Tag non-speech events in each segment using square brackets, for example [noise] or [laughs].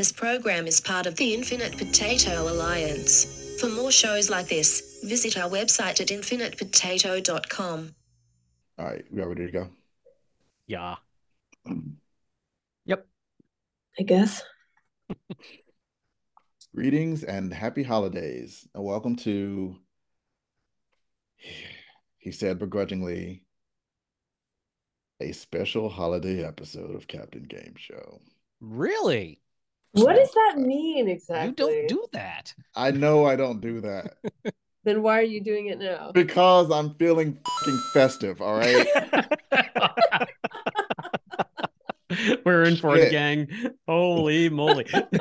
This program is part of the Infinite Potato Alliance. For more shows like this, visit our website at infinitepotato.com. All right, we are ready to go. Yeah. [clears throat] Yep. I guess. [laughs] Greetings and happy holidays, and welcome to, [sighs] he said begrudgingly, a special holiday episode of Captain Game Show. Really? What does that mean exactly? You don't do that. I know I don't do that [laughs] Then why are you doing it now? because I'm feeling fucking festive, all right? [laughs] We're in for it, gang. Holy moly. [laughs]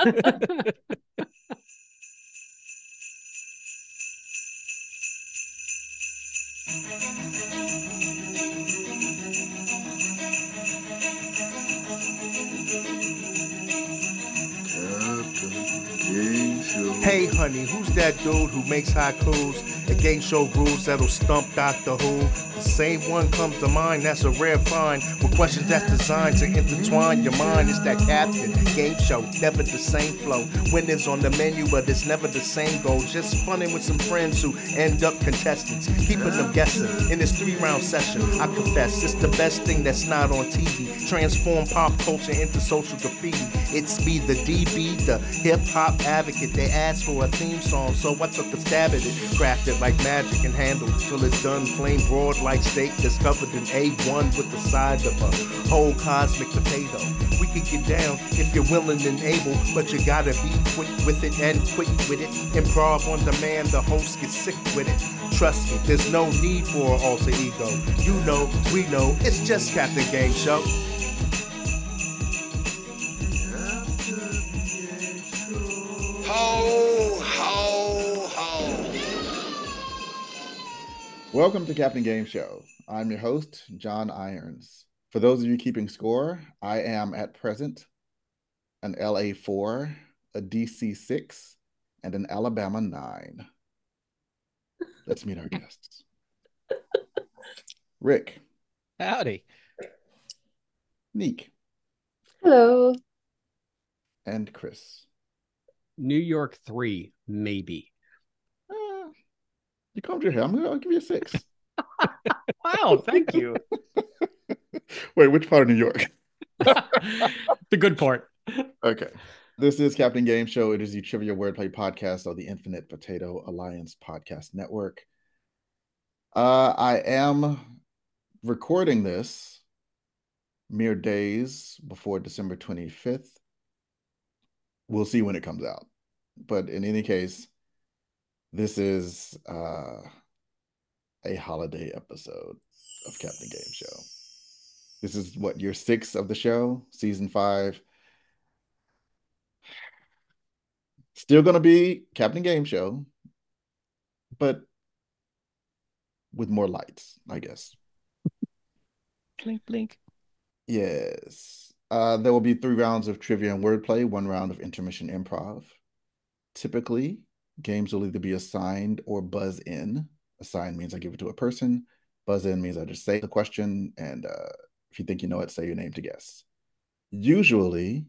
Hey honey, who's that dude who makes haikus and game show rules that'll stump Doctor Who? The same one comes to mind, that's a rare find. With questions that's designed to intertwine your mind. It's that captain game show, never the same flow. Winners on the menu, but it's never the same goal. Just funning with some friends who end up contestants, keeping them guessing. In this three round session, I confess it's the best thing that's not on TV. Transform pop culture into social graffiti. It's me, the DB, the hip hop advocate. They asked for a theme song, so I took a stab at it. Crafted like magic and handled till it's done. Flame broad like steak that's covered in A1 with the side of a whole cosmic potato. We could get down if you're willing and able, but you gotta be quick with it and quick with it. Improv on demand, the host gets sick with it. Trust me, there's no need for an alter ego. You know, we know, it's just Captain Game Show. Welcome to Captain Game Show. I'm your host, John Irons. For those of you keeping score, I am at present an LA 4, a DC 6, and an Alabama 9. Let's meet our guests. Rick, Howdy. Nique, Hello. and Chris. New York 3, maybe. You combed your hair. I'm gonna I'll give you a six. [laughs] Wow, thank you. [laughs] Wait, which part of New York? [laughs] the good part. Okay. This is Captain Game Show. It is the trivia wordplay podcast of the Infinite Potato Alliance Podcast Network. Uh, I am recording this mere days before December 25th. We'll see when it comes out. But in any case, this is uh, a holiday episode of Captain Game Show. This is what, year six of the show, season five. Still gonna be Captain Game Show, but with more lights, I guess. Blink, blink. Yes. Uh, there will be three rounds of trivia and wordplay, one round of intermission improv. Typically, games will either be assigned or buzz in. Assign means I give it to a person. Buzz in means I just say the question, and uh, if you think you know it, say your name to guess. Usually,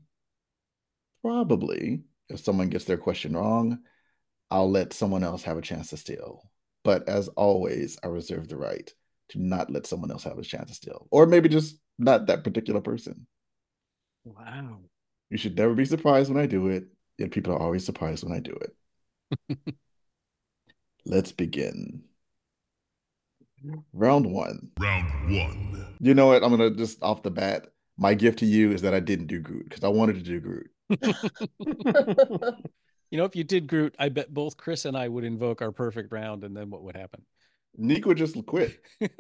probably, if someone gets their question wrong, I'll let someone else have a chance to steal. But as always, I reserve the right to not let someone else have a chance to steal, or maybe just not that particular person. Wow. You should never be surprised when I do it, yet people are always surprised when I do it. Let's begin. Round one. Round one. You know what? I'm gonna just off the bat. My gift to you is that I didn't do Groot because I wanted to do Groot. [laughs] You know, if you did Groot, I bet both Chris and I would invoke our perfect round, and then what would happen? Nick would just quit. [laughs]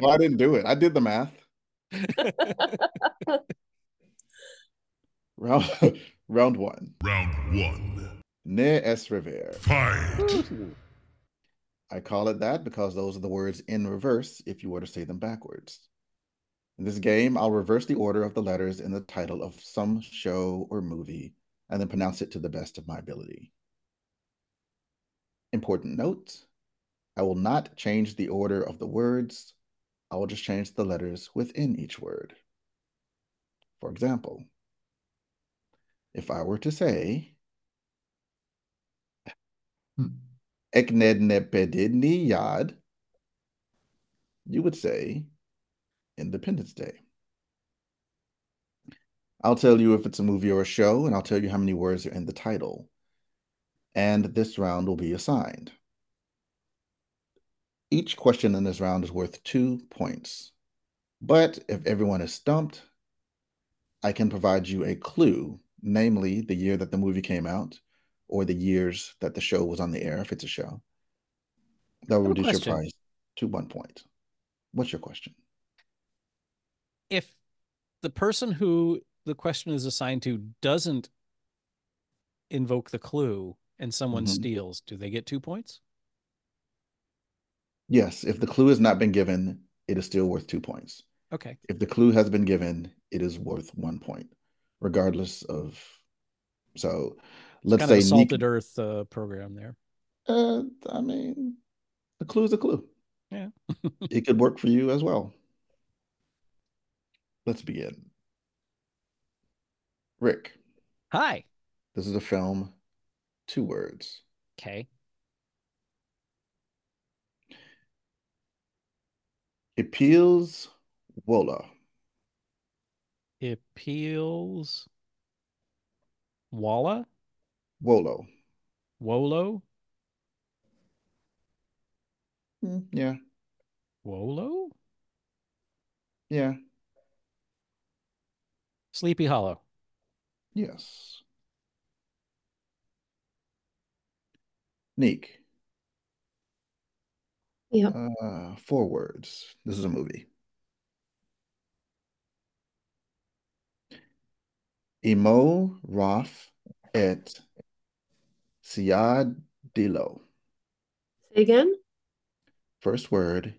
Well, I didn't do it. I did the math. [laughs] Round round one. Round one. Ne es rever. Fight. I call it that because those are the words in reverse if you were to say them backwards. In this game, I'll reverse the order of the letters in the title of some show or movie and then pronounce it to the best of my ability. Important note I will not change the order of the words, I will just change the letters within each word. For example, If I were to say hmm. Eknednepedidni Yad, you would say Independence Day. I'll tell you if it's a movie or a show, and I'll tell you how many words are in the title. And this round will be assigned. Each question in this round is worth two points. But if everyone is stumped, I can provide you a clue, namely the year that the movie came out or the years that the show was on the air, if it's a show. That a reduce your prize to one point. What's your question? If the person who the question is assigned to doesn't invoke the clue and someone Mhm. steals, do they get two points? Yes, if the clue has not been given, it is still worth two points. Okay. If the clue has been given, it is worth one point, regardless of. So let's kind of say a Nick- salted earth uh, program there. Uh, I mean, a clue is a clue. Yeah. [laughs] it could work for you as well. Let's begin. Rick, Hi. this is a film, two words. Okay. Appeals Wola. It peels Walla? Wolo. Wolo? Hmm, yeah, Wolo? yeah, Sleepy Hollow. yes. Nique, Yep. uh, four words. This is a movie. Imo Roth et Siad Dilo. Say again? First word,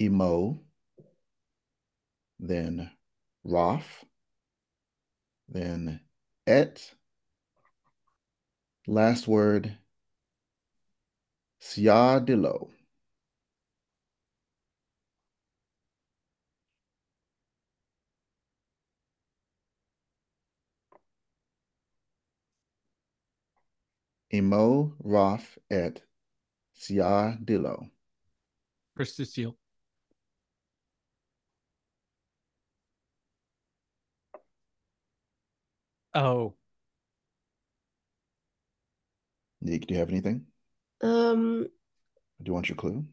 emo, then Roth, then et, last word, Siadilo. Emo, Roth, et Siadilo. Chris Steele. Oh, Nick, do you have anything? Um, Do you want your clue?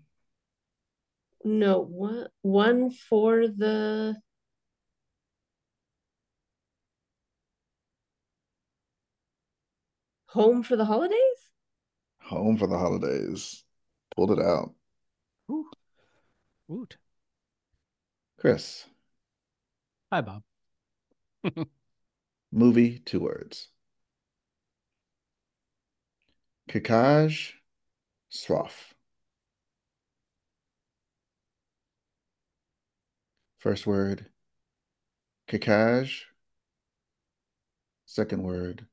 no, what one for the home for the holidays? Home for the holidays. Pulled it out. Ooh. woot. Chris, Hi, Bob. [laughs] movie, two words. Kakaj Sroff. First word, Kakaj. Second word,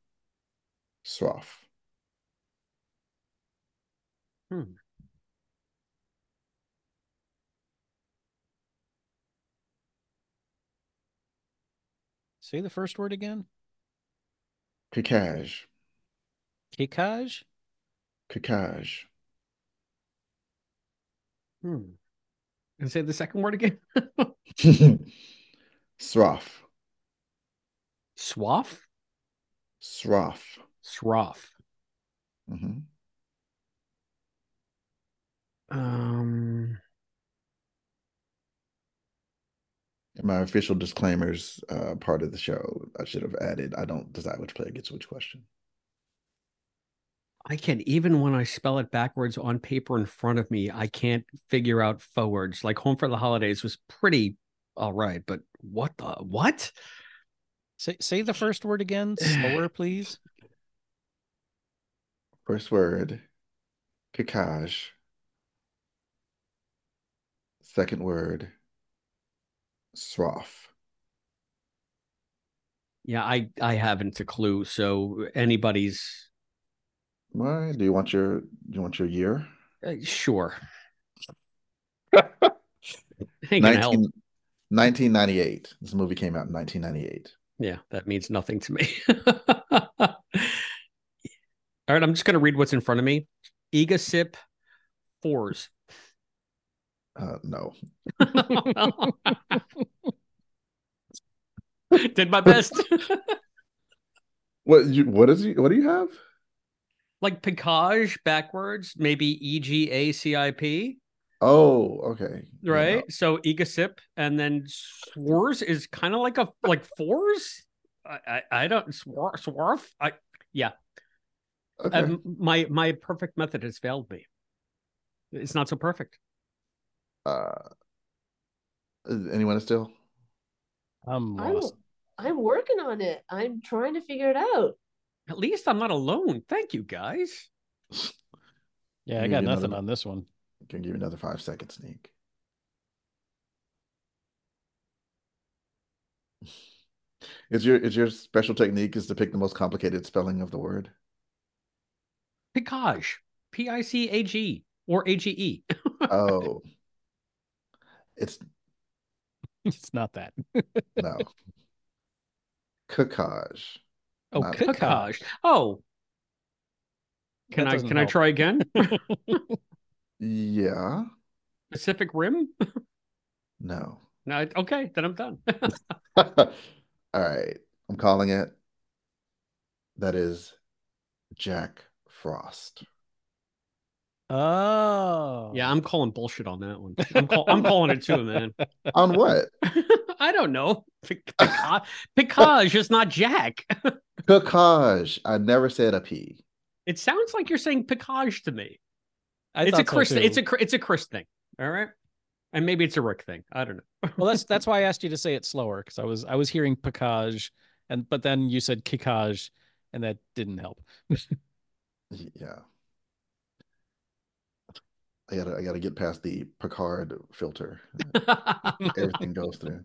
Sroff. Hmm. Say the first word again. Kakaj. Kikaj? Kakaj. Hmm. And say the second word again. Swaff. Swaff? Sroff. Sroff. hmm Um, In my official disclaimers uh, part of the show, I should have added, I don't decide which player gets which question. I can't even when I spell it backwards on paper in front of me, I can't figure out forwards. Like Home for the Holidays was pretty all right, but what the what? Say say the first word again, slower, [sighs] please. First word, Kakaj. Second word, Sroff. Yeah, I I haven't a clue. So anybody's Why? Do you want your do you want your year? uh, sure. [laughs] Ain't gonna 19, 1998. This movie came out in 1998. Yeah, that means nothing to me. [laughs] All right, I'm just going to read what's in front of me. Egasip fours. Uh, no. [laughs] Did my best. [laughs] What you what is he what do you have? like Picage backwards, maybe E G A C I P, Oh, okay. Yeah, right? So Egasip and then Swars is kind of like a like fours. I I, I don't swar swarf. I yeah. No. Okay. Um, my my perfect method has failed me. It's not so perfect. uh anyone still? I'm I'm. I'm working on it. I'm trying to figure it out. At least I'm not alone. Thank you, guys. Yeah, I got nothing another- on this one. Can give you another five seconds, sneak. [laughs] Is your is your special technique is to pick the most complicated spelling of the word? Picage, P I C A G or A G E. Oh, [laughs] it's It's not that. no. Cookage. Oh, Not- Oh, can I doesn't can I try again? [laughs] Yeah. Pacific Rim? No. No, okay, then I'm done. [laughs] All right. I'm calling it. That is Jack Frost. Oh. yeah, I'm calling bullshit on that one. I'm, call, I'm calling it too, man. [laughs] On what? [laughs] I don't know. Pic- Picage, Picage is not Jack. [laughs] Cookage. I never said a P. It sounds like you're saying Picage to me. I it's a thought so, Chris. it's a it's a Chris thing. All right, and maybe it's a Rick thing. I don't know. well, that's that's why I asked you to say it slower because I was I was hearing picage, and but then you said kickage, and that didn't help. Yeah. I gotta I gotta get past the Picard filter. [laughs] Everything goes through.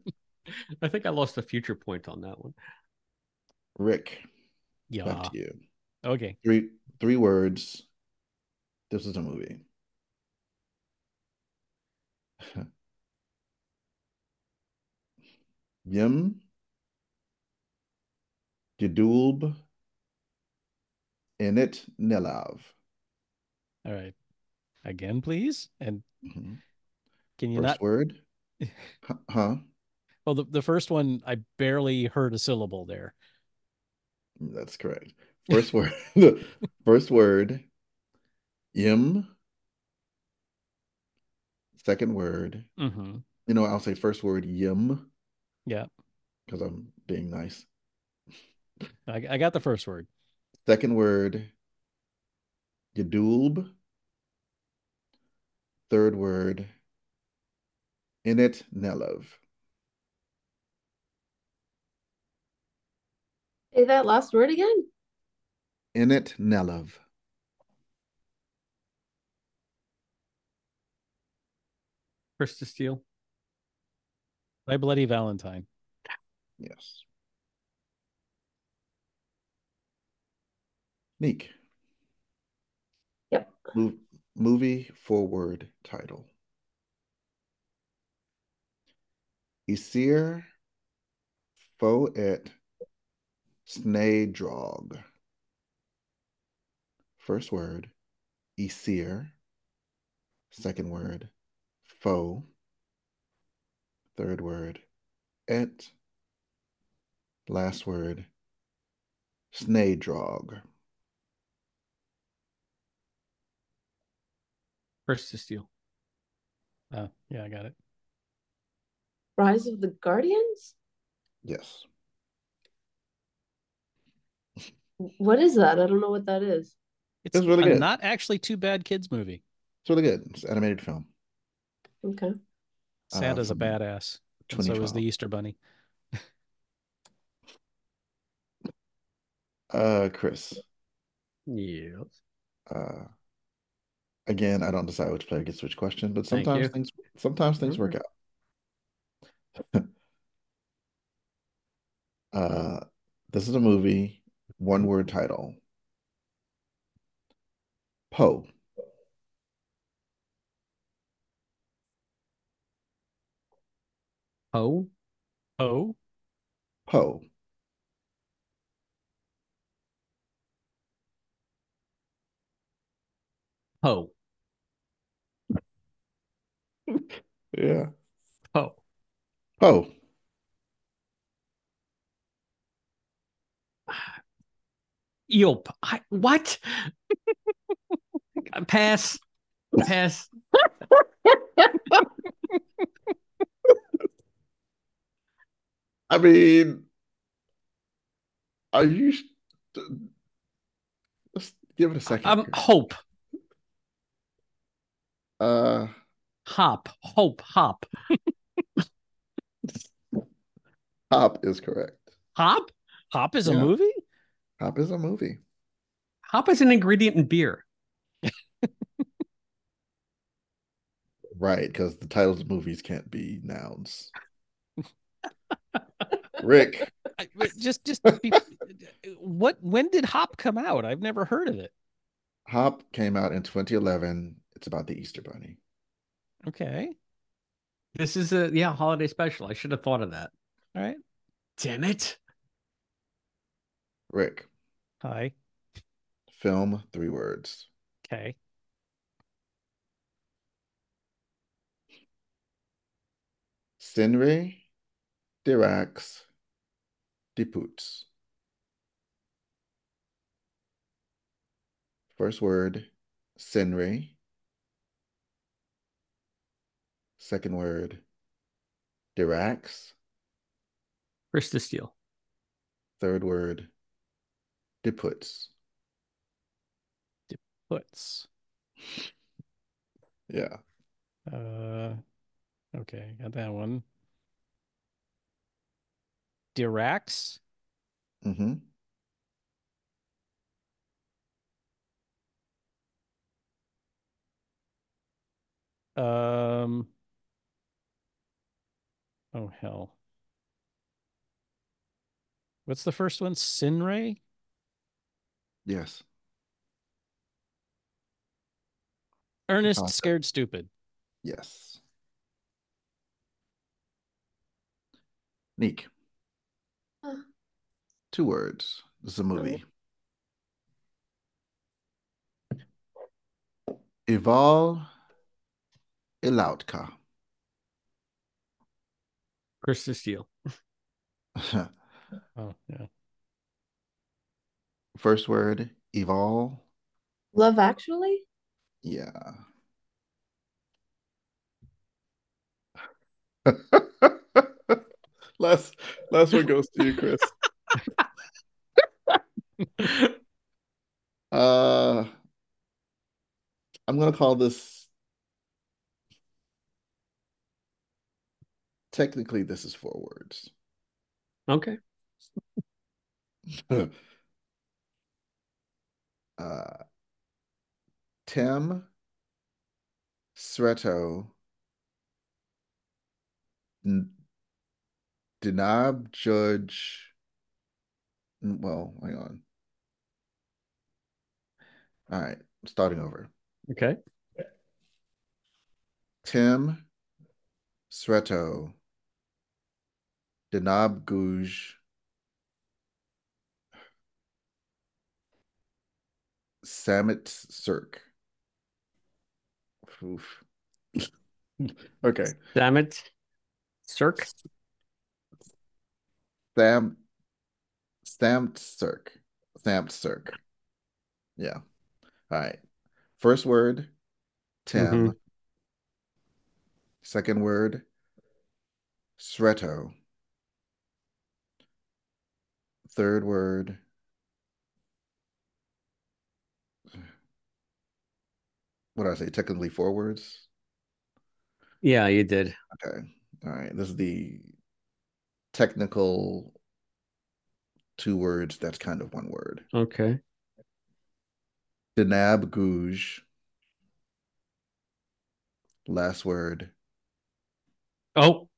I think I lost a future point on that one. Rick, Yeah. back to you. Okay. Three three words. This is a movie. [laughs] Yim Gedulb Init Nilav. All right. Again, please. And Mhm. can you First not? word. [laughs] Huh-? Well, the, the first one I barely heard a syllable there. That's correct. First [laughs] word. First word. Yim. Second word. Mm-hmm. You know, I'll say first word yim Yeah. because I'm being nice. I, I got the first word. Second word, Gedulb. Third word, Init Nelov. Say that last word again. Init Nelov. Krista Steele. My Bloody Valentine. Yes. Nique. Yep. Mov- movie forward title. Isir fo et snadrog. First word, Isir. Second word, fo. Third word, et. Last word, snadrog. Krista Steele. Oh, yeah, I got it. Rise of the Guardians? Yes. What is that? I don't know what that is. It's was really a good. not actually too bad kids movie. It's really good. It's an animated film. Okay. Santa's Uh, a badass. And so is the Easter Bunny. Uh, Chris. Yes. Uh, again, I don't decide which player gets which question, but sometimes things sometimes things work Mhm. out. [laughs] uh, this is a movie, one word title. Poe. Poe. Oh, Poe. Ho. Yeah. Oh. Oh, Eop. I what? [laughs] Pass. Pass. [laughs] I mean, are you? Let's give it a second. Um, here. hope. Uh, Hop. Hope. Hop. [laughs] Hop is correct. Hop. Hop is a movie? Hop is a movie. Hop is an ingredient in beer. Right, because the titles of movies can't be nouns. Rick, I- just just be, [laughs] what when did Hop come out? I've never heard of it. Hop came out in 2011. It's about the Easter Bunny. Okay. This is a yeah holiday special. I should have thought of that. All right. Damn it. Rick, Hi. film, three words. Okay. Sinre, Dirax, Diputs. First word, Sinre. Second word, Dirax. Krista Steele. Third word, Diputs. Diputs. Yeah. Uh okay, got that one. Dirax. Mm-hmm. Um Oh hell. What's the first one? Sinray? Yes. Ernest Awesome. Scared Stupid. Yes. Nique. Huh. Two words. This is a movie. Ival Ilautka. Krista Steele. [laughs] Oh yeah. First word, Eval. Love Actually? Yeah. [laughs] last last one goes to you, Chris. [laughs] Uh I'm gonna call this technically this is four words. Okay. [laughs] uh Tim Sreto Denab Judge well, hang on. All right, starting over. Okay. Tim Sreto Denab Guj Samit Sirk. Oof. [laughs] okay. Damn it. Cirque. Sam Sam Sirk. Sam Sirk. Yeah. All right. First word, Tim. Mhm. Second word, Sreto. Third word, what did I say? Technically four words. Yeah, you did. Okay. All right. This is the technical two words that's kind of one word. Okay. Denab Gouge. Last word. Oh,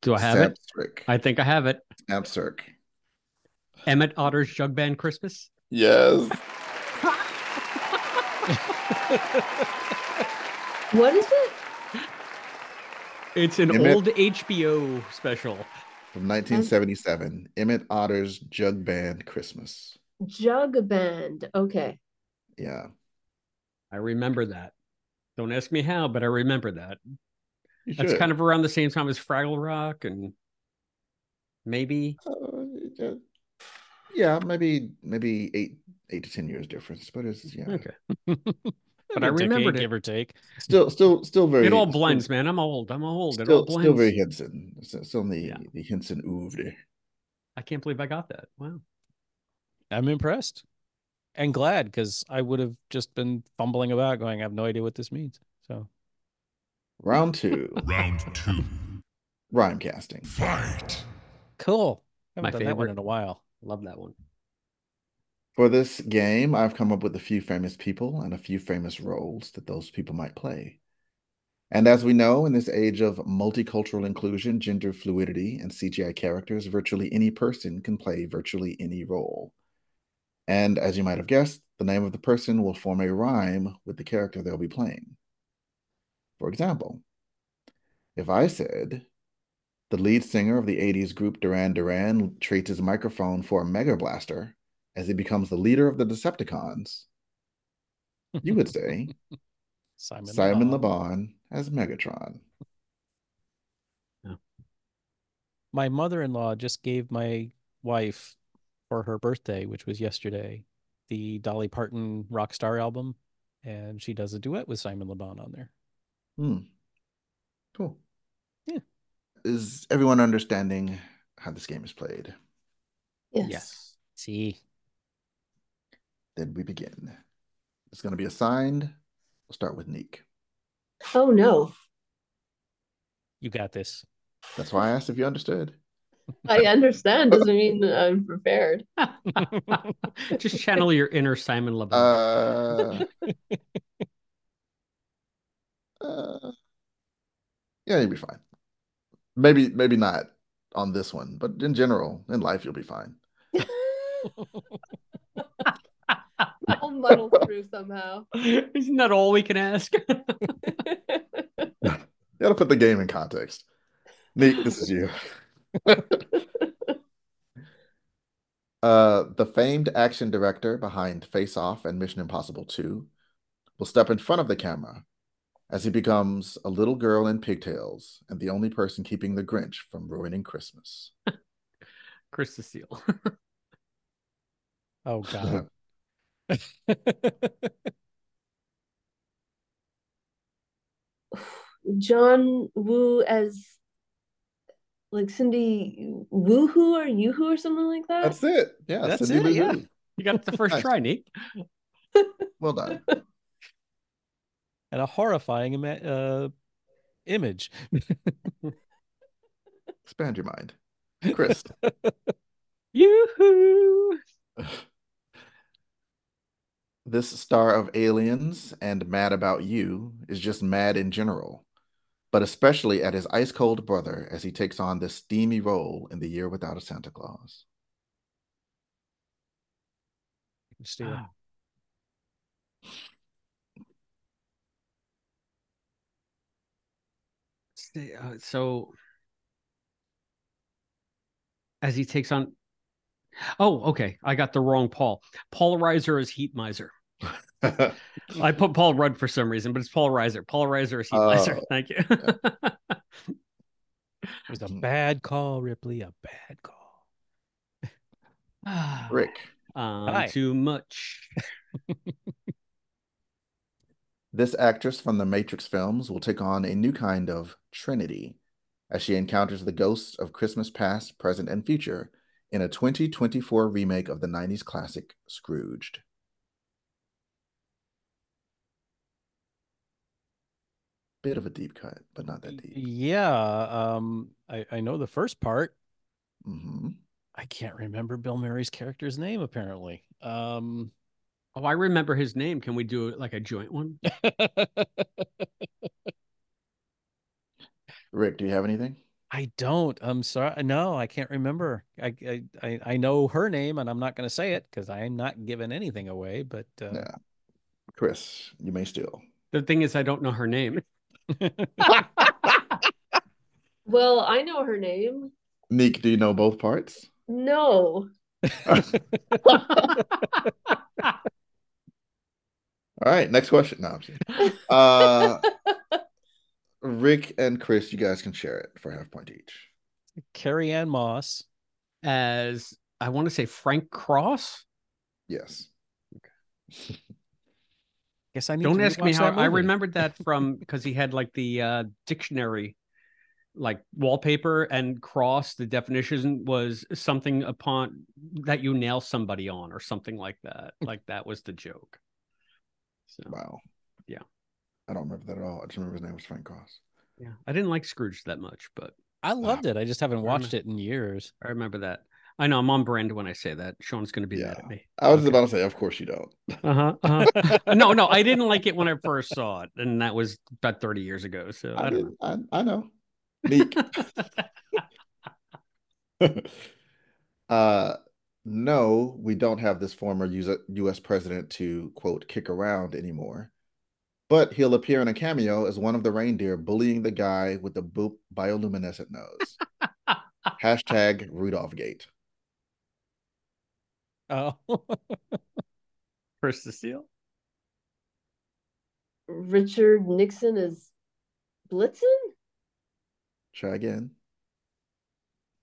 do I have it? I think I have it. Samstrik. Emmett Otter's Jug Band Christmas. Yes. [laughs] What is it? It's an Emmett- old HBO special. From 1977. Emmett Otter's Jug Band Christmas. Jug Band. Okay. Yeah. I remember that. Don't ask me how, but I remember that. You That's should. kind of around the same time as Fraggle Rock and maybe Uh, yeah, yeah, maybe maybe eight eight to ten years difference, but it's yeah, okay. [laughs] But I remembered it. give or take. still still still very It all still- blends, man. I'm old. I'm old. It all Still, blends. still very Henson. Still still in the Yeah. the Henson oeuvre. I can't believe I got that. Wow. I'm impressed and glad because I would have just been fumbling about, going, I have no idea what this means. So Round two, [laughs] Round two. rhyme casting. Fight. cool. Haven't My done that one favorite. in a while. Love that one. For this game, I've come up with a few famous people and a few famous roles that those people might play. And as we know, in this age of multicultural inclusion, gender fluidity, and CGI characters, virtually any person can play virtually any role. And as you might have guessed, the name of the person will form a rhyme with the character they'll be playing. For example, if I said, the lead singer of the 80s group Duran Duran trades his microphone for a Mega Blaster as he becomes the leader of the Decepticons, you would say [laughs] Simon, Simon Le Le Bon. Bon as Megatron. My mother-in-law just gave my wife for her birthday, which was yesterday, the Dolly Parton Rockstar album, and she does a duet with Simon Le Bon on there. Hmm. Cool. Yeah. Is everyone understanding how this game is played? Yes. Yes. See, Then we begin. It's going to be assigned. We'll start with Nique. Oh no. you got this. That's why I asked if you understood. [laughs] I understand doesn't mean I'm prepared. [laughs] Just channel your inner Simon Le Bon. Uh, [laughs] uh, yeah, you'll be fine. Maybe, maybe not on this one, but in general, in life, you'll be fine. [laughs] I'll muddle through somehow. Isn't that all we can ask? [laughs] You gotta put the game in context. Neat, this is you. [laughs] Uh, the famed action director behind Face Off and Mission Impossible 2 will step in front of the camera as he becomes a little girl in pigtails and the only person keeping the Grinch from ruining Christmas. [laughs] Chris Cecile. [laughs] Oh God. [laughs] John Woo as like Cindy Woohoo or Yoo-hoo or something like that. That's it. Yeah, That's Cindy it, Lou yeah. You got it the first Nice. try, Nick. Well done. And a horrifying ima- uh, image. [laughs] Expand your mind. Chris. [laughs] Yoo-hoo! [sighs] This star of Aliens and Mad About You is just mad in general, but especially at his ice cold brother as he takes on this steamy role in The Year Without a Santa Claus. Steal. Uh, so as he takes on oh okay i got the wrong paul. Paul reiser is heat miser. [laughs] I put paul rudd for some reason but it's paul reiser paul reiser is heat miser. Oh, thank you. It was [laughs] a bad call, Ripley. A bad call. [sighs] Rick, um, Hi. too much [laughs] this actress from the Matrix films will take on a new kind of Trinity as she encounters the ghosts of Christmas past, present, and future in a 2024 remake of the 90s classic Scrooged. Bit of a deep cut, but not that deep. Yeah. Um. I I know the first part. hmm I can't remember Bill Murray's character's name. Apparently. Um. Oh i remember his name can we do it like a joint one [laughs] Rick, do you have anything? I don't. I'm sorry. No, I can't remember. I I I, I know her name, and I'm not going to say it because I'm not giving anything away. But uh, Yeah. Chris, you may steal. the thing is i don't know her name [laughs] Well, I know her name. Nique, do you know both parts? No. [laughs] All right. right, next question. No, I'm kidding. Uh, [laughs] Rick and Chris, you guys can share it for half point each. Carrie Anne Moss. As I want to say Frank Cross. Yes. Okay. [laughs] Guess I need Don't to ask me how I remembered that [laughs] from because he had like the uh dictionary like wallpaper and cross the definition was something upon that you nail somebody on or something like that like that was the joke so Wow. Yeah. I don't remember that at all. I just remember his name was Frank Cross. yeah i didn't like scrooge that much but I loved it. I just haven't watched it in years. i remember that i know i'm on brand when i say that sean's going to be Yeah. mad at me I was Okay. about to say, of course you don't. uh-huh, uh-huh. [laughs] no no i didn't like it when i first saw it and that was about 30 years ago so i, I, don't did, I, I know. Meek. [laughs] [laughs] uh, no, we don't have this former US US president to quote kick around anymore. But he'll appear in a cameo as one of the reindeer bullying the guy with the boop bioluminescent nose. [laughs] Hashtag Rudolph Gate. Oh, Chris the Steele. Richard Nixon is Blitzen? Try again.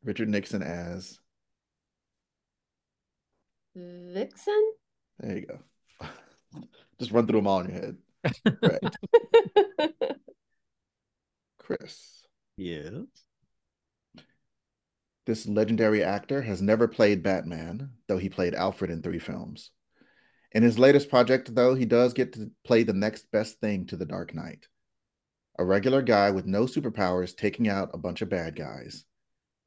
Richard Nixon as Vixen? there you go. [laughs] Just run through them all in your head. Right. [laughs] Chris. Yes. This legendary actor has never played Batman, though he played Alfred in three films. In his latest project, though, he does get to play the next best thing to the Dark Knight a regular guy with no superpowers taking out a bunch of bad guys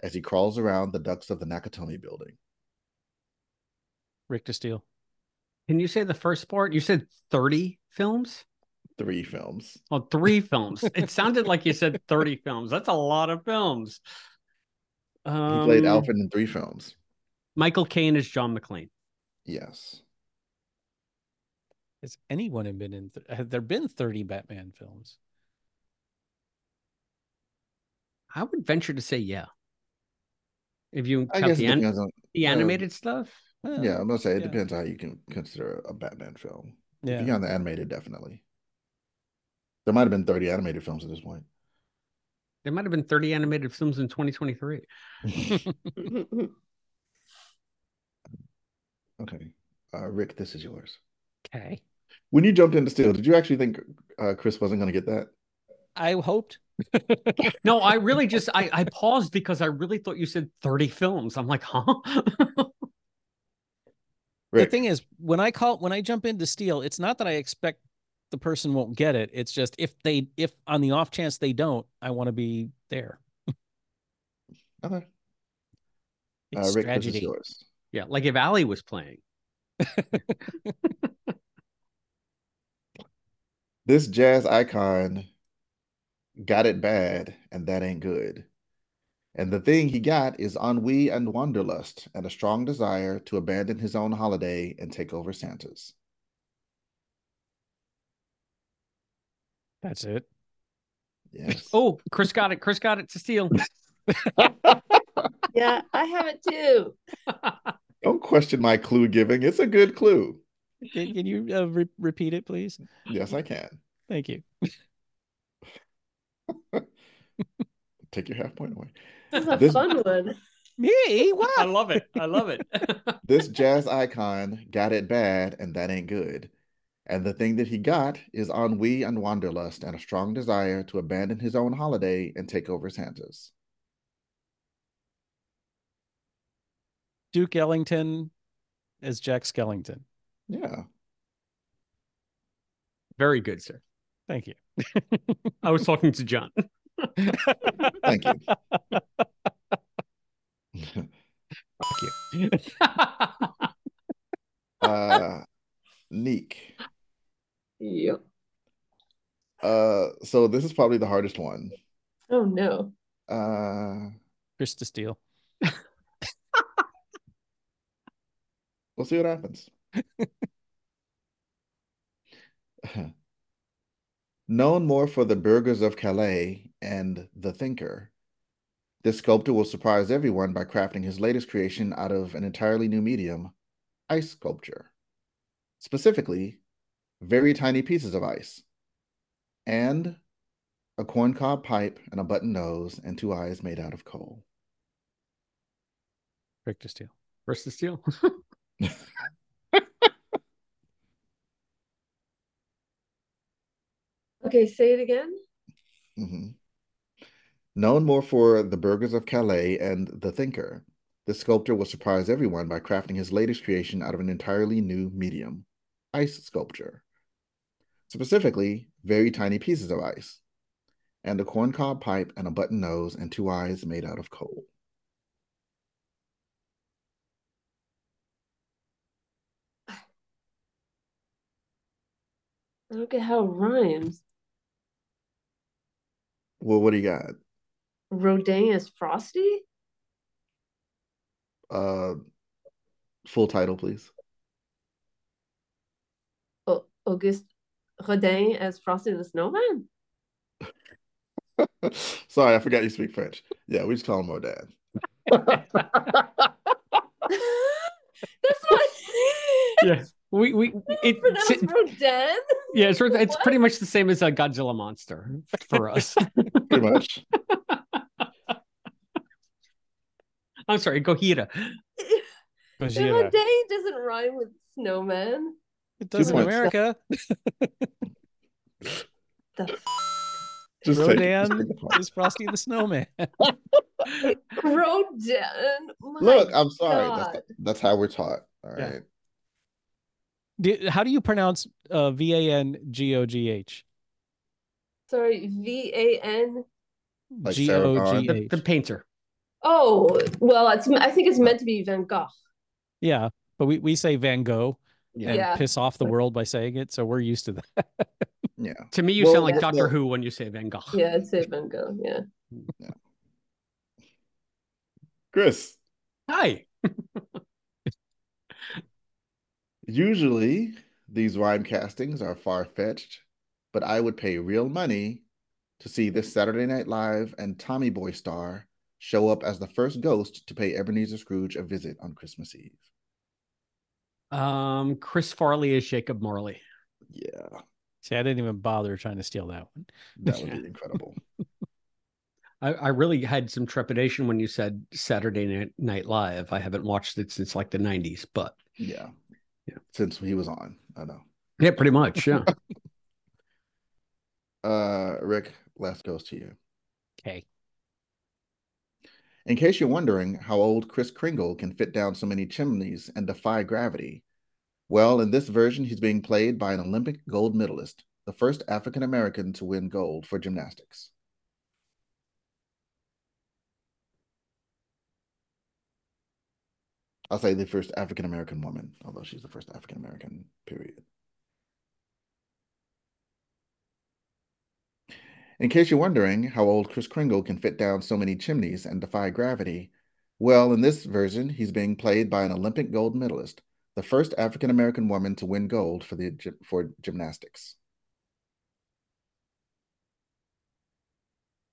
as he crawls around the ducts of the Nakatomi building. Rick Steele. Can you say the first part? You said 30 films? Three films. Oh, three films. It sounded like you said 30 films. That's a lot of films. He Um, played Alfred in three films. Michael Caine is John McClane. Yes. Has anyone been in? Th- have there been thirty Batman films? I would venture to say yeah. If you I count the, an- on. the uh, animated stuff. Well, Yeah, I'm gonna say it yeah. depends how you can consider a Batman film. Yeah. you're the animated, definitely. There might have been 30 animated films at this point. There might have been 30 animated films in 2023. [laughs] Okay. Uh, Rick, this is yours. Okay. When you jumped into Steel, did you actually think uh, Chris wasn't going to get that? I hoped. [laughs] No, I really just I, I paused because I really thought you said 30 films. I'm like, huh? [laughs] the thing is, when I call when I jump into Steel, it's not that I expect the person won't get it. It's just if they if on the off chance they don't, I want to be there. okay. Uh, It's Rick, this is tragedy. yours. yeah, like if Ali was playing. [laughs] This jazz icon got it bad, and that ain't good. And the thing he got is ennui and wanderlust, and a strong desire to abandon his own holiday and take over Santa's. That's it. Yes. Oh, Chris got it. Chris got it to steal. [laughs] yeah, I have it too. [laughs] Don't question my clue giving. It's a good clue. Can, can you uh, re- repeat it, please? Yes, I can. Thank you. [laughs] Take your half point away. This is a This- fun one. Me? Wow. I love it. I love it. [laughs] This jazz icon got it bad, and that ain't good. And the thing that he got is ennui and wanderlust and a strong desire to abandon his own holiday and take over Santa's. Duke Ellington as Jack Skellington. Yeah. Very good, sir. Thank you. I was talking to John. [laughs] [laughs] Thank you. [laughs] uh Nique. Yep. Uh so this is probably the hardest one. Oh no. Uh Chris to Steele. we'll see what happens. [laughs] Known more for the Burghers of Calais and The Thinker, this sculptor will surprise everyone by crafting his latest creation out of an entirely new medium, ice sculpture. Specifically, very tiny pieces of ice, and a corncob pipe and a button nose and two eyes made out of coal. Richter steel. Versus Steel. [laughs] [laughs] Okay, say it again. Mhm. Known more for the Burghers of Calais and The Thinker, the sculptor will surprise everyone by crafting his latest creation out of an entirely new medium ice sculpture. Specifically, very tiny pieces of ice, and a corncob pipe and a button nose and two eyes made out of coal. I don't get how it rhymes. Well, what do you got? Rodin is Frosty? Uh, full title, please. O- Auguste Rodin as Frosty the Snowman? [laughs] Sorry, I forgot you speak French. Yeah, we just call him Rodin. [laughs] That's what [laughs] yeah. We we [laughs] it, pronounced Rodin. yeah, it's it's pretty much the same as a Godzilla monster for us. [laughs] Pretty much. [laughs] I'm sorry, Gohira. Gojira. Rodin doesn't rhyme with snowman. It does in points. America. The f- Just take it. Just Rodan take the point. is Frosty the Snowman. Rodin. My Look, I'm sorry. That's, that's how we're taught. All right. Yeah. Right. Do- How do you pronounce uh, V A N G O G H? Sorry, V A N. Like G Sarah O Vaughan? G The, painter. Oh, well, it's I think it's meant to be Van Gogh. Yeah, but we, we say Van Gogh and Yeah. piss off the world by saying it, so we're used to that. [laughs] Yeah. To me, you Well, sound like yeah, Doctor well- Who when you say Van Gogh. Yeah, I'd say Van Gogh. Yeah. Chris, Hi. [laughs] usually these rhyme castings are far fetched, but I would pay real money to see this Saturday Night Live and Tommy Boy star show up as the first ghost to pay Ebenezer Scrooge a visit on Christmas Eve. Um, Chris Farley is Jacob Marley. Yeah, See, I didn't even bother trying to steal that one. that would be incredible. [laughs] I, I really had some trepidation when you said Saturday Night, Night Live. I haven't watched it since like the 90s, but Yeah. Yeah. Since he was on, I know. yeah, pretty much. Yeah. [laughs] Uh, Rick, last goes to you. Okay. In case you're wondering how old Kris Kringle can fit down so many chimneys and defy gravity, well, in this version, he's being played by an Olympic gold medalist, the first African American to win gold for gymnastics. I'll say the first African American woman, although she's the first African American, period. In case you're wondering how old Kris Kringle can fit down so many chimneys and defy gravity, well, in this version, he's being played by an Olympic gold medalist, the first African American woman to win gold for the for gymnastics.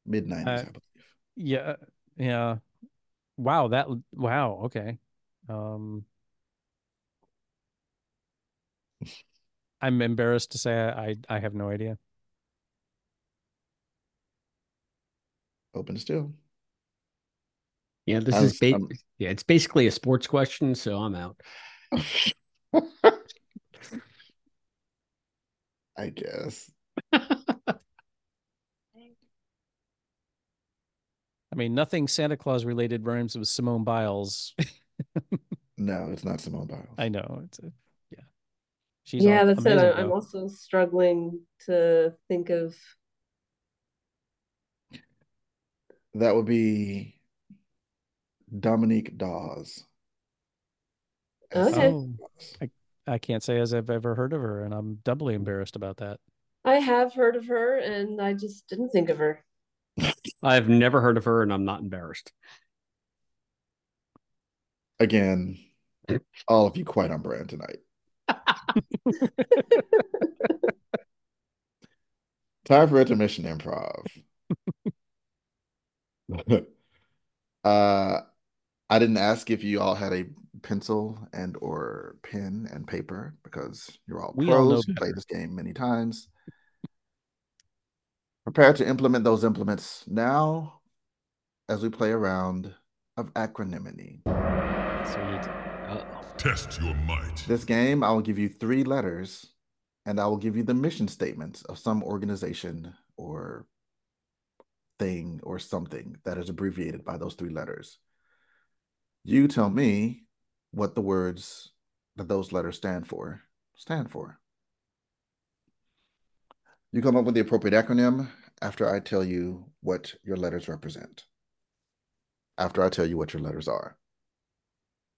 Mid 90s, Uh, I believe. Yeah, yeah. Wow, that wow, okay. Um I'm embarrassed to say I I, I have no idea. Open to still. Yeah. This I is was- ba- um, yeah, it's basically a sports question, so I'm out. [laughs] I guess. [laughs] I mean, nothing Santa Claus related rhymes with Simone Biles. [laughs] [laughs] No, it's not Simone Biles. I know it's a yeah. She's yeah, that's it. amazing, I- I'm also struggling to think of. That would be Dominique Dawes. Okay. Oh, I, I can't say as I've ever heard of her, and I'm doubly embarrassed about that. I have heard of her, and I just didn't think of her. [laughs] I've never heard of her, and I'm not embarrassed. Again, all of you quite on brand tonight. [laughs] Time for intermission improv. [laughs] uh, I didn't ask if you all had a pencil and or pen and paper because you're all We all pros who play this game many times. Prepare to implement those implements now as we play a round of acronymity. Sweet. Uh-oh. Test your might. This game, I will give you three letters and I will give you the mission statements of some organization or thing or something that is abbreviated by those three letters. You tell me what the words that those letters stand for stand for. You come up with the appropriate acronym after I tell you what your letters represent. After I tell you what your letters are.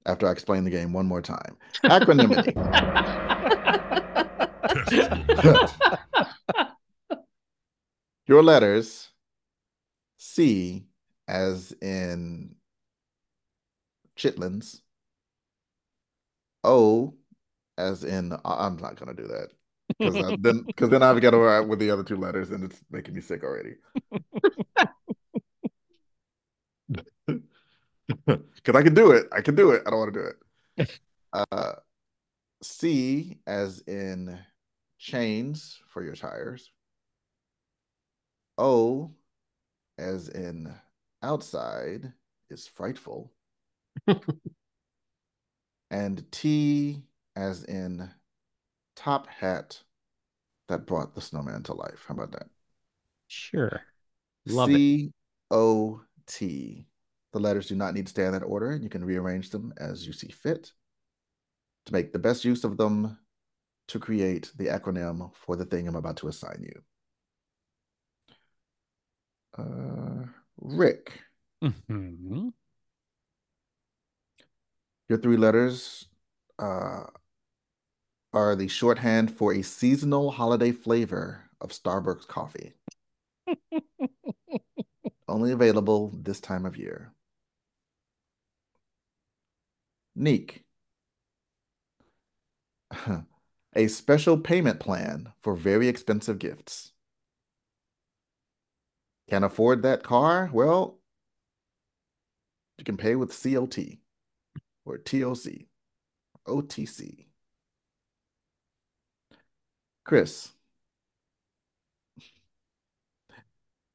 After I explain the game one more time. Acronymity. [laughs] Your letters C as in chitlins. O as in I'm not gonna do that because then because then I've got to write with the other two letters and it's making me sick already. [laughs] [laughs] Because I can do it, I can do it. I don't want to do it. Uh, C as in chains for your tires. O as in outside is frightful. [laughs] and T as in top hat that brought the snowman to life. How about that? Sure. Love it. C O T. The letters do not need to stay in that order. And you can rearrange them as you see fit to make the best use of them to create the acronym for the thing I'm about to assign you. Uh, Rick, Mhm. your three letters uh, are the shorthand for a seasonal holiday flavor of Starbucks coffee. [laughs] Only available this time of year. Nique. A special payment plan for very expensive gifts. Can't afford that car? Well, you can pay with COT or TOC, OTC. Chris.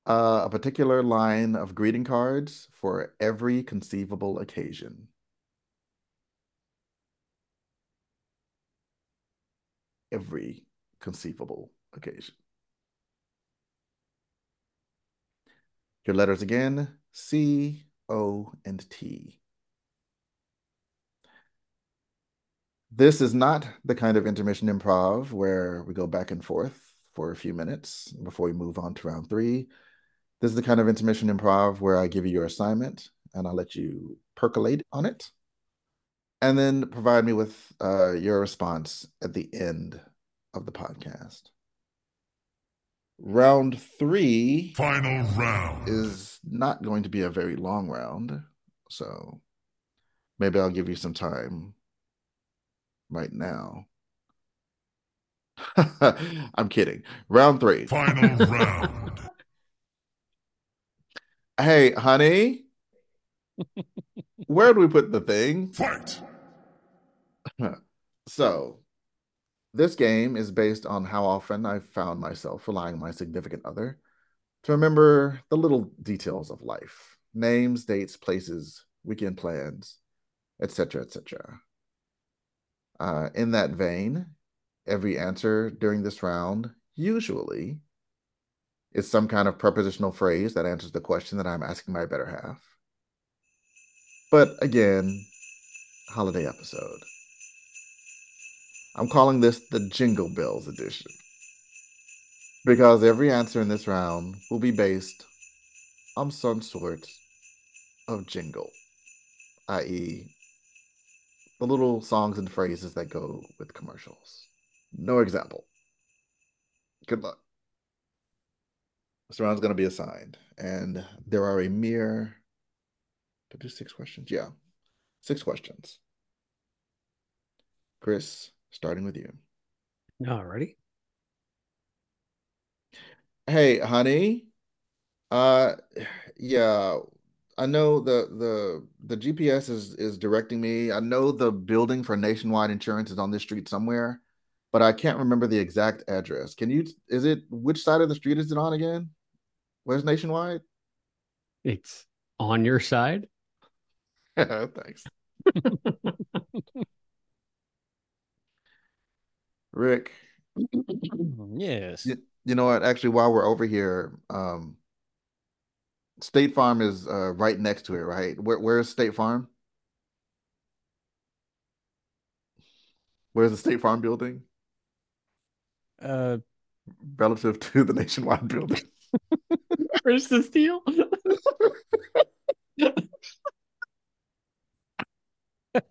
Uh, a particular line of greeting cards for every conceivable occasion. Every conceivable occasion. Your letters again C, O, and T. This is not the kind of intermission improv where we go back and forth for a few minutes before we move on to round three. This is the kind of intermission improv where I give you your assignment and I'll let you percolate on it and then provide me with uh, your response at the end of the podcast. Round three Final round. is not going to be a very long round, so maybe I'll give you some time right now. [laughs] I'm kidding. Round three. Final [laughs] round. Hey, honey, [laughs] where do we put the thing? Fight. [laughs] So, this game is based on how often I've found myself relying on my significant other to remember the little details of life names, dates, places, weekend plans, etc., etc. Uh, in that vein, every answer during this round usually is some kind of prepositional phrase that answers the question that I'm asking my better half. But again, holiday episode. I'm calling this the Jingle Bells edition. Because every answer in this round will be based on some sort of jingle, i.e., the little songs and phrases that go with commercials. No example. Good luck. This round's going to be assigned, and there are a mere. Did I do six questions? Yeah, six questions. Chris, starting with you. Alrighty. Hey, honey. Uh, yeah. I know the the the GPS is is directing me. I know the building for Nationwide Insurance is on this street somewhere, but I can't remember the exact address. Can you? Is it which side of the street is it on again? Where's Nationwide? It's on your side. [laughs] Thanks, [laughs] Rick. [clears throat] yes. You, you know what? Actually, while we're over here, um, State Farm is uh, right next to it, right? Where where's State Farm? Where's the State Farm building Uh, relative to the Nationwide building? [laughs] Where's the steel? [laughs]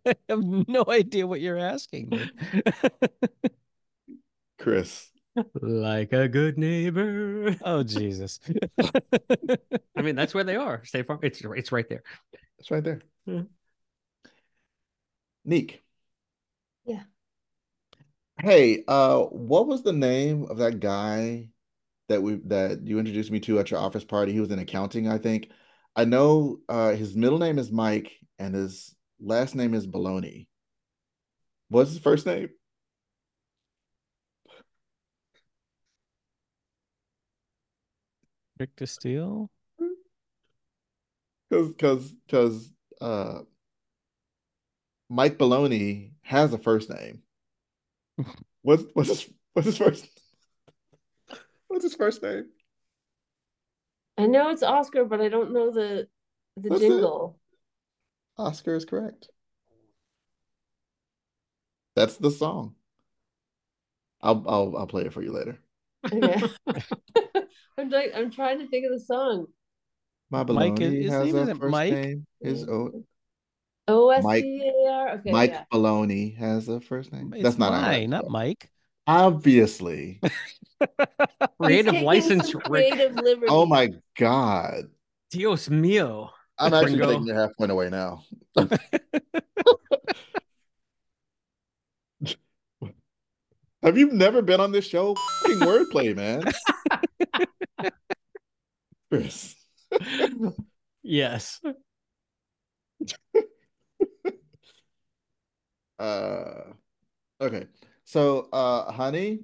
I have no idea what you're asking me. [laughs] Chris. like a good neighbor. oh Jesus. [laughs] I mean, that's where they are. State Farm. It's it's right there. It's right there. Yeah. Nique. Yeah. Hey, uh, what was the name of that guy that we that you introduced me to at your office party? He was in accounting, I think. I know uh his middle name is Mike and his last name is Baloney. What's his first name? Rick to steal? Because because because uh Mike Baloney has a first name. [laughs] What's what's his what's his first what's his first name? I know it's Oscar, but I don't know the the That's it. jingle. Oscar is correct. That's the song. I'll I'll I'll play it for you later. Okay. [laughs] I'm like I'm trying to think of the song. My Mike is- Baloney his has name a isn't first Mike? name. His o O S C A R. Okay, Mike yeah. Baloney has a first name. It's That's not how mine, not. Mike. Obviously. [laughs] Creative taking license, some [laughs] Rick. creative liberty. Oh my God. Dios mío. I'm actually Ringo. taking your half point away now. Have you never been on this show? Fucking wordplay, man. Chris. Yes. [laughs] Uh, okay. So, uh, honey,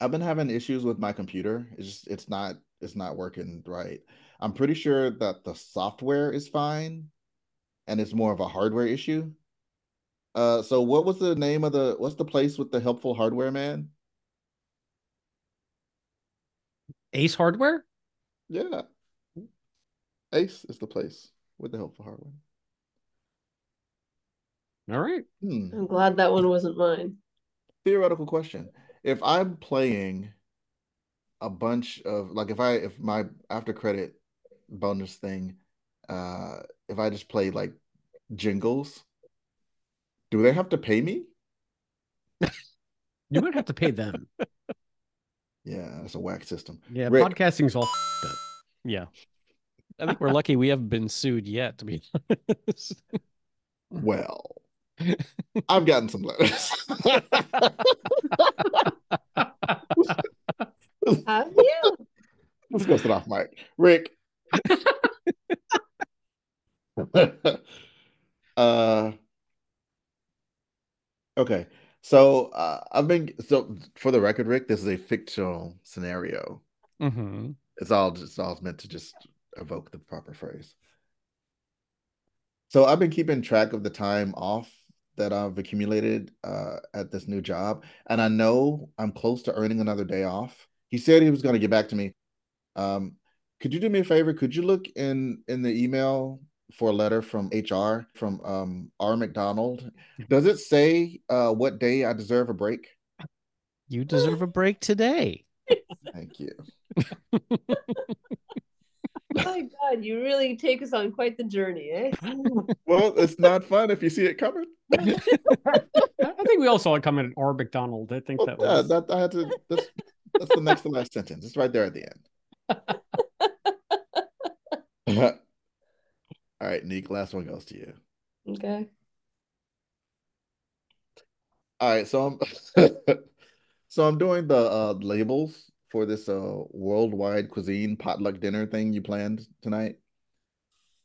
I've been having issues with my computer. It's just it's not it's not working right. I'm pretty sure that the software is fine, and it's more of a hardware issue. Uh, so what was the name of the what's the place with the helpful hardware man? Ace Hardware. Yeah. Ace is the place with the helpful hardware. All right. Hmm. I'm glad that one wasn't mine. Theoretical question. If I'm playing a bunch of like if I if my after credit bonus thing, uh if I just play like jingles, do they have to pay me? You might have to pay them. [laughs] Yeah, that's a whack system. Yeah, Rick. podcasting's all f***ed up. Yeah. I think we're lucky we haven't been sued yet, to be honest. [laughs] Well, I've gotten some letters. Have you? Let's go sit off Mike. Rick. [laughs] uh okay. So uh I've been so for the record, Rick, this is a fictional scenario. hmm It's all just all meant to just evoke the proper phrase. So I've been keeping track of the time off that I've accumulated uh, at this new job, and I know I'm close to earning another day off. He said he was going to get back to me. Um, could you do me a favor? Could you look in in the email for a letter from HR from um, R. McDonald? Does it say uh, what day I deserve a break? You deserve a break today. Thank you. [laughs] My God, you really take us on quite the journey, eh? [laughs] Well, it's not fun if you see it coming. I [laughs] I think we all saw it coming at R. McDonald. I think Well, that yeah, was. that I had to. That's that's the next to last sentence. It's right there at the end. All right, Nick, Last one goes to you. Okay. All right, so I'm [laughs] so I'm doing the uh, labels for this uh worldwide cuisine potluck dinner thing you planned tonight.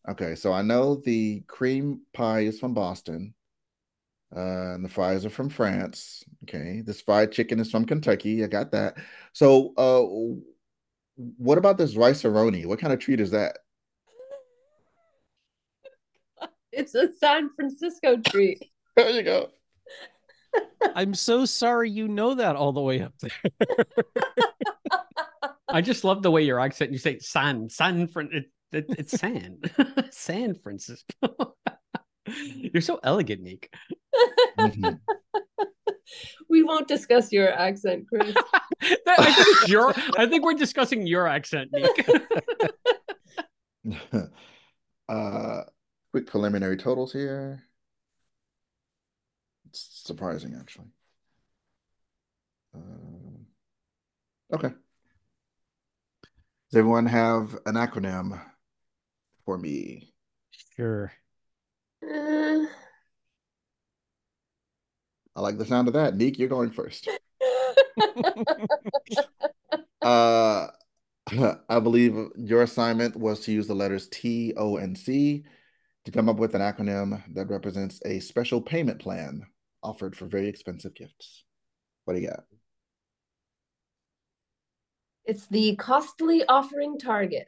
Okay, so I know the cream pie is from Boston. Uh, and the fries are from France. Okay, this fried chicken is from Kentucky. I got that. So, uh, what about this Rice-A-Roni? What kind of treat is that? It's a San Francisco treat. There you go. [laughs] I'm so sorry you know that all the way up there. [laughs] I just love the way your accent. You say San San Fran. It, it, it's San [laughs] San Francisco. You're so elegant, Nick. Mhm. We won't discuss your accent, Chris. I think it's your. I think we're discussing your accent, Nick. uh, quick preliminary totals here. It's surprising, actually. Um, okay. Does everyone have an acronym for me? Sure. Uh, I like the sound of that. Nique, you're going first. [laughs] Uh, [laughs] I believe your assignment was to use the letters T, O, and C to come up with an acronym that represents a special payment plan offered for very expensive gifts. What do you got? it's the costly offering target.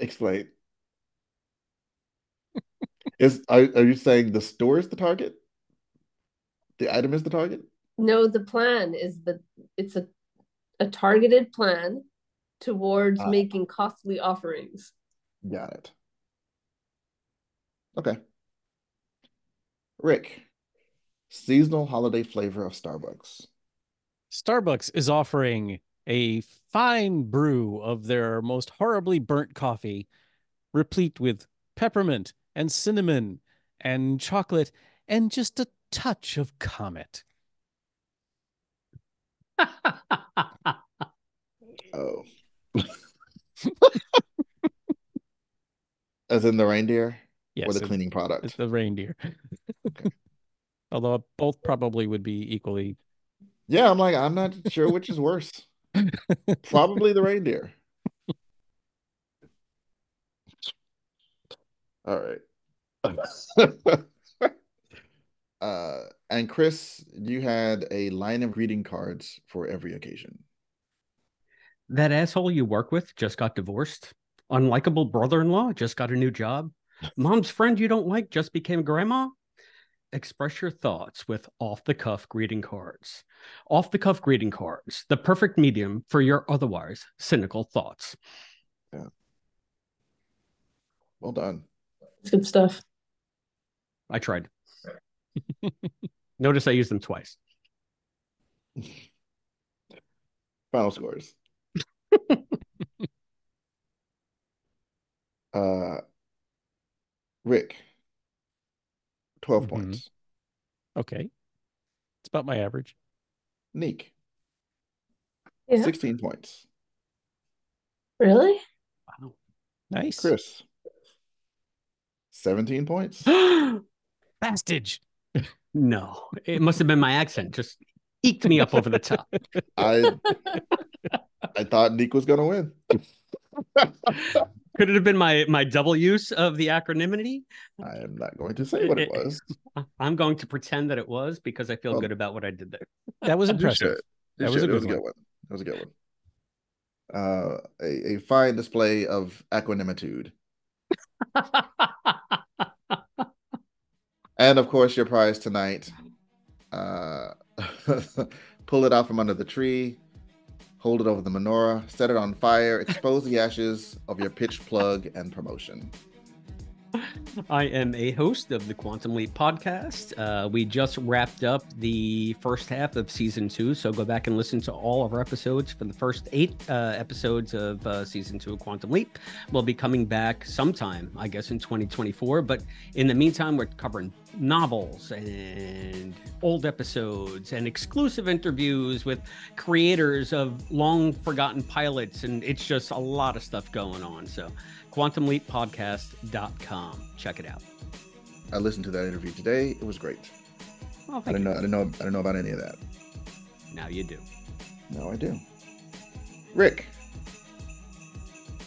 Explain. Is are, are you saying the store is the target? The item is the target? No, the plan is the it's a a targeted plan towards Ah. making costly offerings. Got it. Okay. Rick, seasonal holiday flavor of Starbucks. Starbucks is offering a fine brew of their most horribly burnt coffee, replete with peppermint and cinnamon and chocolate and just a touch of comet. [laughs] Oh. [laughs] As in the reindeer Yes, or the cleaning it's product? the reindeer. [laughs] Although both probably would be equally. Yeah, I'm like, I'm not sure which is worse. [laughs] Probably the reindeer. All right. Uh, and Chris, you had a line of greeting cards for every occasion. That asshole you work with just got divorced. Unlikable brother-in-law just got a new job. Mom's friend you don't like just became grandma. Express your thoughts with off-the-cuff greeting cards. Off-the-cuff greeting cards, the perfect medium for your otherwise cynical thoughts. Yeah. Well done. It's good stuff. I tried. [laughs] Notice I used them twice. [laughs] Final scores. [laughs] Uh, Rick, 12 Mhm. points. Okay. It's about my average. Nique, Yeah. 16 points. Really? Wow. Nice. Chris, 17 points. [gasps] Bastage. no, it must have been my accent. Just eked me up over the top. [laughs] I I thought Nick was gonna win. Could it have been my my double use of the acronymity? I am not going to say what it was. [laughs] I'm going to pretend that it was because I feel Well, good about what I did there. That was impressive. should. You That was a. It good was a good one. That was a good one. Uh, a, a fine display of equanimitude. [laughs] And of course, your prize tonight. Uh, [laughs] pull it out from under the tree, hold it over the menorah, set it on fire, expose the ashes of your pitch plug and promotion. I am a host of the Quantum Leap podcast. Uh, we just wrapped up the first half of season two, so go back and listen to all of our episodes for the first eight uh, episodes of uh, season two of Quantum Leap. We'll be coming back sometime, I guess, in 2024. But in the meantime, we're covering novels and old episodes and exclusive interviews with creators of long forgotten pilots, and it's just a lot of stuff going on. So quantumleappodcast.com. Check it out. I listened to that interview today. It was great. Oh, I thank didn't know. I didn't know. I didn't know about any of that. Now you do. No, I do. Rick,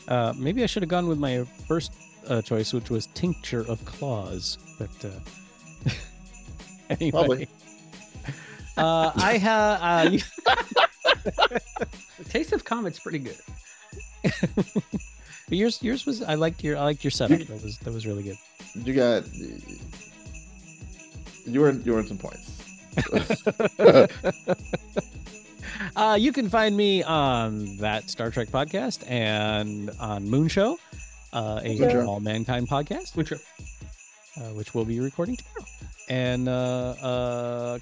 Uh, maybe I should have gone with my first uh, choice, which was tincture of claws. But uh, [laughs] anyway, Probably. [laughs] uh, I have. Uh, [laughs] The taste of Comet's pretty good. Yours, yours was. I liked your. I liked your setup. That was that was really good. You got you earned you earned some points. [laughs] Uh, you can find me on that Star Trek podcast and on Moon Show, uh, a Moon All Mankind podcast, uh, which we'll be recording tomorrow, and uh, uh,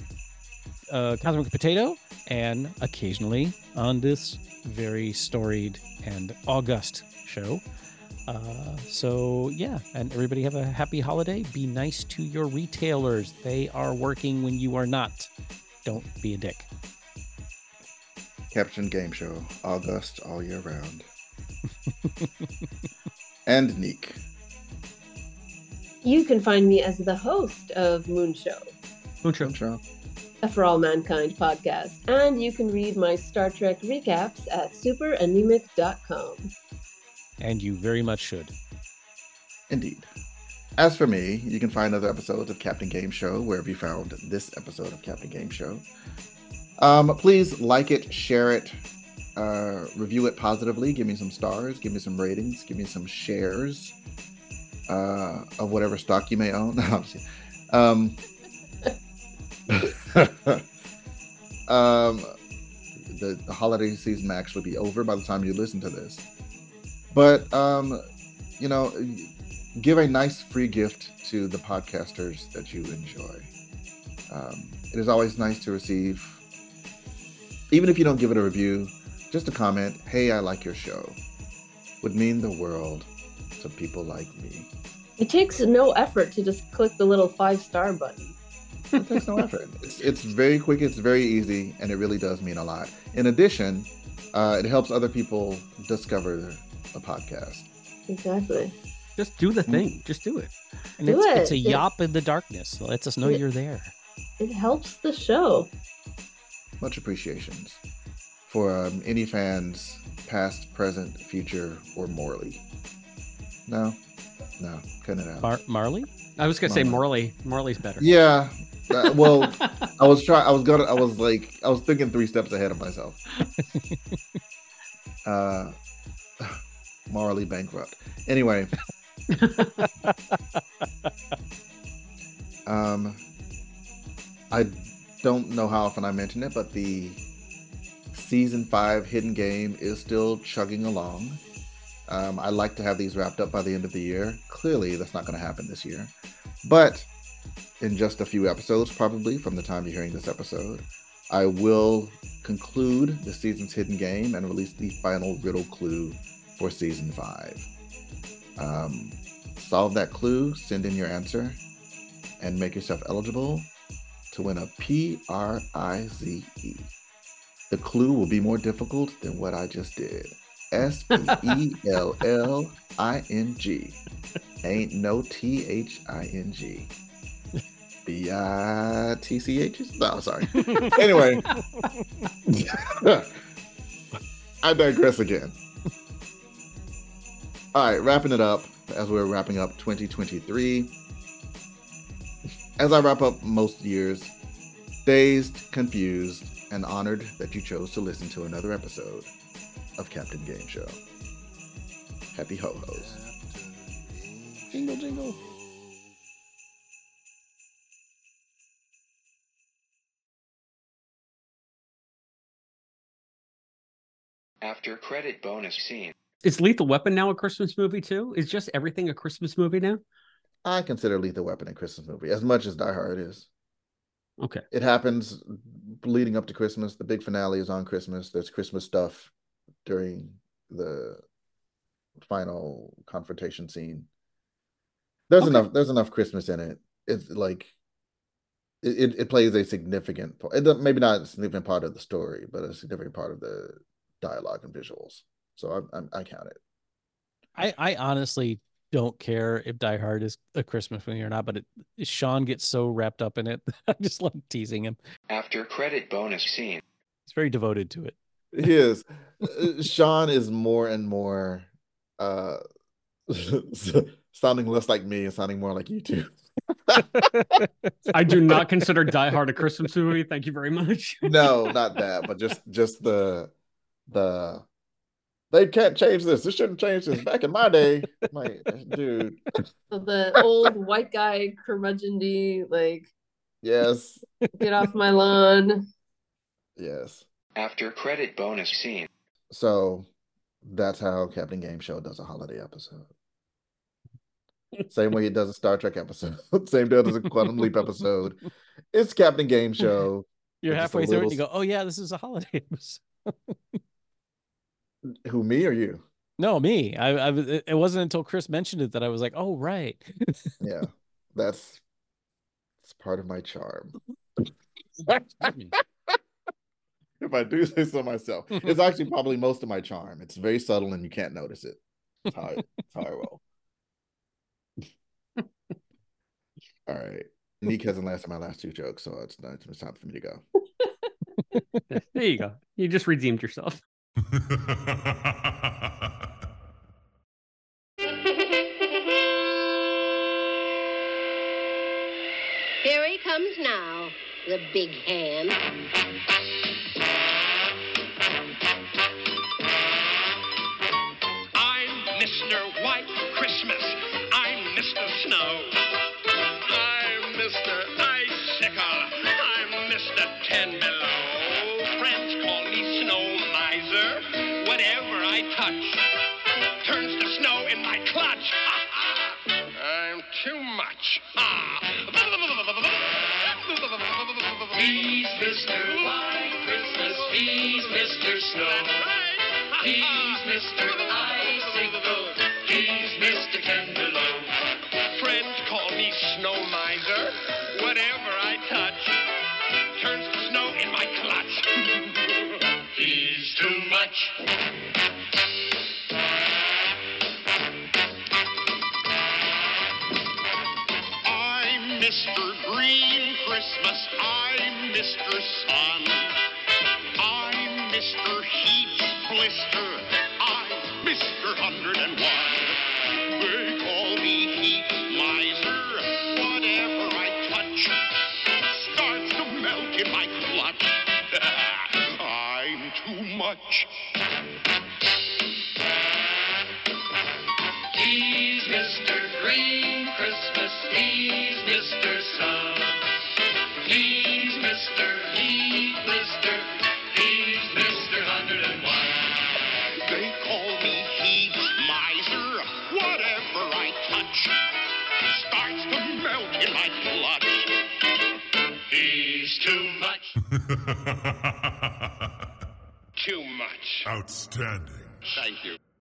uh, Cosmic Potato, and occasionally on this very storied and august show. Uh, so yeah, and everybody have a happy holiday. Be nice to your retailers; they are working when you are not. Don't be a dick. Captain Game Show, August all year round. [laughs] and Nique. You can find me as the host of Moon Show, Moon are- Game Show. a For All Mankind podcast, and you can read my Star Trek recaps at superanemic.com. And you very much should. Indeed. As for me, you can find other episodes of Captain Game Show wherever you found this episode of Captain Game Show. Um, please like it, share it, uh, review it positively. Give me some stars, give me some ratings, give me some shares uh, of whatever stock you may own. [laughs] Um, [laughs] um, the, the holiday season may actually be over by the time you listen to this. But um, you know, give a nice free gift to the podcasters that you enjoy. Um, it is always nice to receive, even if you don't give it a review, just a comment. Hey, I like your show. Would mean the world to people like me. It takes no effort to just click the little five star button. It takes no effort. [laughs] It's, it's very quick, it's very easy, and it really does mean a lot. In addition, uh, it helps other people discover the podcast. Exactly. just do the thing. Just do it. And Do it's, it's it. a It- yop in the darkness. It lets us know It- you're there. It helps the show. Much appreciations for um, any fans, past, present, future, or Morley. No, no, cutting it out. Mar- Marley? I was gonna say Morley. Morley's better. Yeah. uh, [laughs] well, I was trying. I was gonna. I was like. I was thinking three steps ahead of myself. [laughs] uh, morally bankrupt. Anyway. [laughs] um, I don't know how often I mention it, but the season five hidden game is still chugging along. Um, I like to have these wrapped up by the end of the year. Clearly, that's not going to happen this year, but in just a few episodes, probably from the time you're hearing this episode, I will conclude the season's hidden game and release the final riddle clue for season five. Um, solve that clue, send in your answer, and make yourself eligible to win a P R I Z E. The clue will be more difficult than what I just did. S P E L L I N G. Ain't no T H I N G. B I T C H? No, sorry. [laughs] Anyway, [laughs] I digress again. All right, wrapping it up as we're wrapping up 2023. As I wrap up most years, dazed, confused, and honored that you chose to listen to another episode of Captain Game Show. Happy ho hos. Jingle, jingle. After credit bonus scene. Is Lethal Weapon now a Christmas movie too? Is just everything a Christmas movie now? I consider Lethal Weapon a Christmas movie as much as Die Hard is. Okay. It happens leading up to Christmas. The big finale is on Christmas. There's Christmas stuff during the final confrontation scene. There's Okay. enough. There's enough Christmas in it. It's like it, it, it plays a significant part. Maybe not a significant part of the story, but a significant part of the dialogue and visuals. So I, I, I count it. I, I honestly don't care if Die Hard is a Christmas movie or not, but it, Sean gets so wrapped up in it. [laughs] I just love teasing him. After credit bonus scene. He's very devoted to it. He is. Uh, Sean is more and more uh, [laughs] sounding less like me and sounding more like you too. [laughs] I do not consider Die Hard a Christmas movie. Thank you very much. no, not that, but just just the the they can't change this. This shouldn't change this. Back in my day, [laughs] like dude, So the old white guy curmudgeon like yes, get off my lawn. yes. After credit bonus scene. So that's how Captain Game Show does a holiday episode. Same way it does a Star Trek episode. [laughs] Same day it does a Quantum Leap episode. It's Captain Game Show. You're halfway through it and you go, oh, yeah, this is a holiday [laughs] episode. Who me or you? No, me. I, I. It it wasn't until Chris mentioned it that I was like, "Oh, right." [laughs] Yeah, that's it's part of my charm. [laughs] If I do say so myself, it's actually probably most of my charm. It's very subtle and you can't notice it. That's how I, that's how I roll. [laughs] All right. Nick hasn't lasted my last two jokes, so it's it's time for me to go. there you go. You just redeemed yourself. Here he comes now, the big hand.